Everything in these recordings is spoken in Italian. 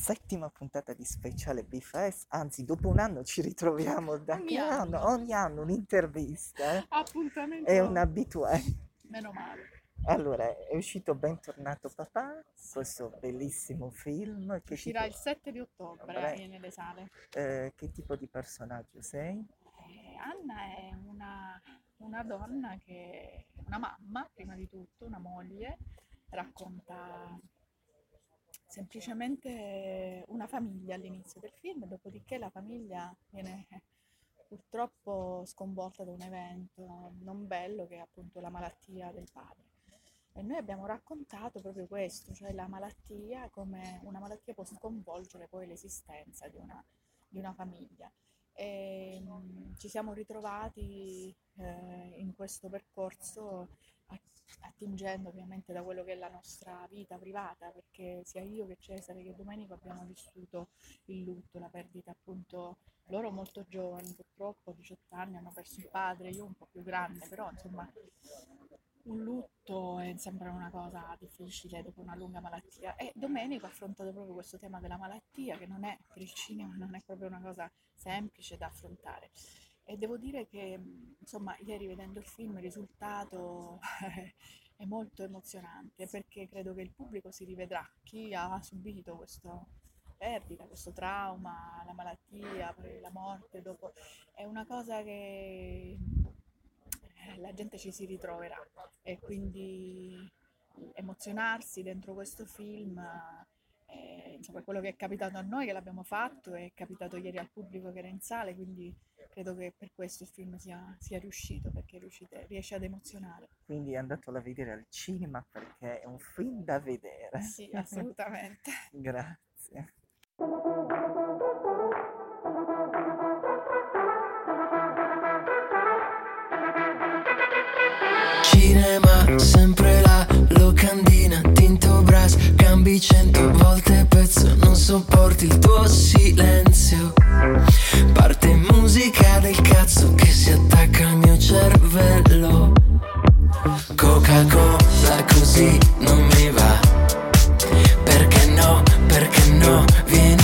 settima puntata di speciale BFS, anzi dopo un anno ci ritroviamo da Ogni anno? anno. Ogni anno un'intervista, eh? Appuntamento. è un abitué. Meno male. Allora, è uscito Bentornato papà, questo bellissimo film, che Uscirà tipo, il 7 di ottobre eh, nelle sale. eh, che tipo di personaggio sei? Eh, Anna è una, una donna che, una mamma prima di tutto, una moglie, racconta semplicemente una famiglia all'inizio del film, dopodiché la famiglia viene purtroppo sconvolta da un evento non bello che è appunto la malattia del padre. E noi abbiamo raccontato proprio questo, cioè la malattia, come una malattia può sconvolgere poi l'esistenza di una, di una famiglia. E, mm, ci siamo ritrovati eh, in questo percorso attingendo ovviamente da quello che è la nostra vita privata, perché sia io che Cesare che Domenico abbiamo vissuto il lutto, la perdita appunto loro molto giovani, purtroppo 18 anni hanno perso il padre, io un po' più grande, però insomma un lutto è sempre una cosa difficile dopo una lunga malattia. E Domenico ha affrontato proprio questo tema della malattia che non è per il cinema non è proprio una cosa semplice da affrontare e devo dire che insomma ieri vedendo il film il risultato è molto emozionante perché credo che il pubblico si rivedrà. Chi ha subito questo perdita, questo trauma, la malattia, la morte dopo è una cosa che eh, la gente ci si ritroverà. E quindi emozionarsi dentro questo film, eh, insomma, quello che è capitato a noi che l'abbiamo fatto è capitato ieri al pubblico che era in sale, quindi credo che per questo il film sia, sia riuscito, perché riuscite- riesce ad emozionare. Quindi è andato a vedere al cinema perché è un film da vedere. Sì, assolutamente. Grazie. Cinema, sopporti il tuo silenzio. Parte musica del cazzo che si attacca al mio cervello. Coca-Cola così non mi va. Perché no, perché no, vieni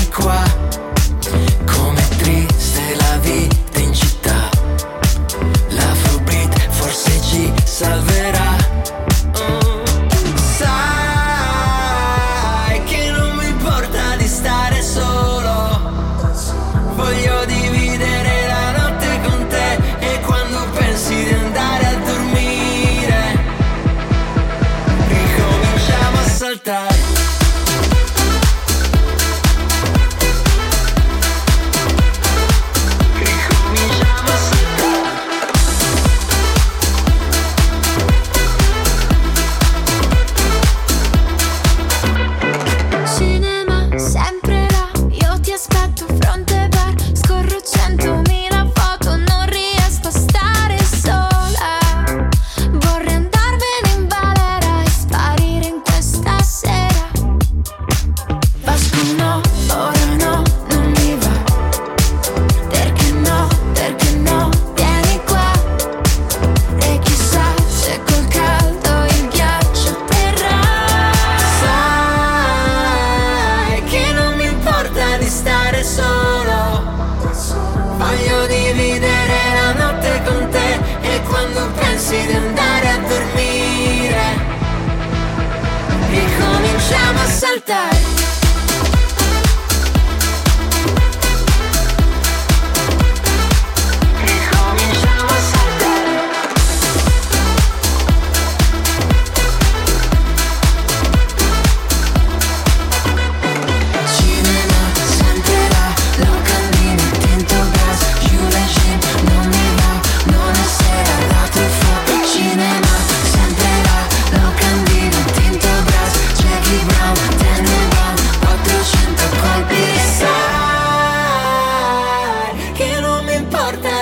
ricominciamo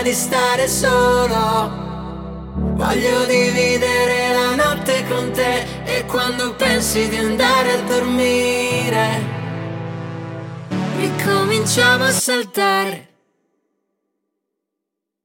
di stare solo Voglio dividere la notte con te e quando pensi di andare a dormire, ricominciamo a saltare.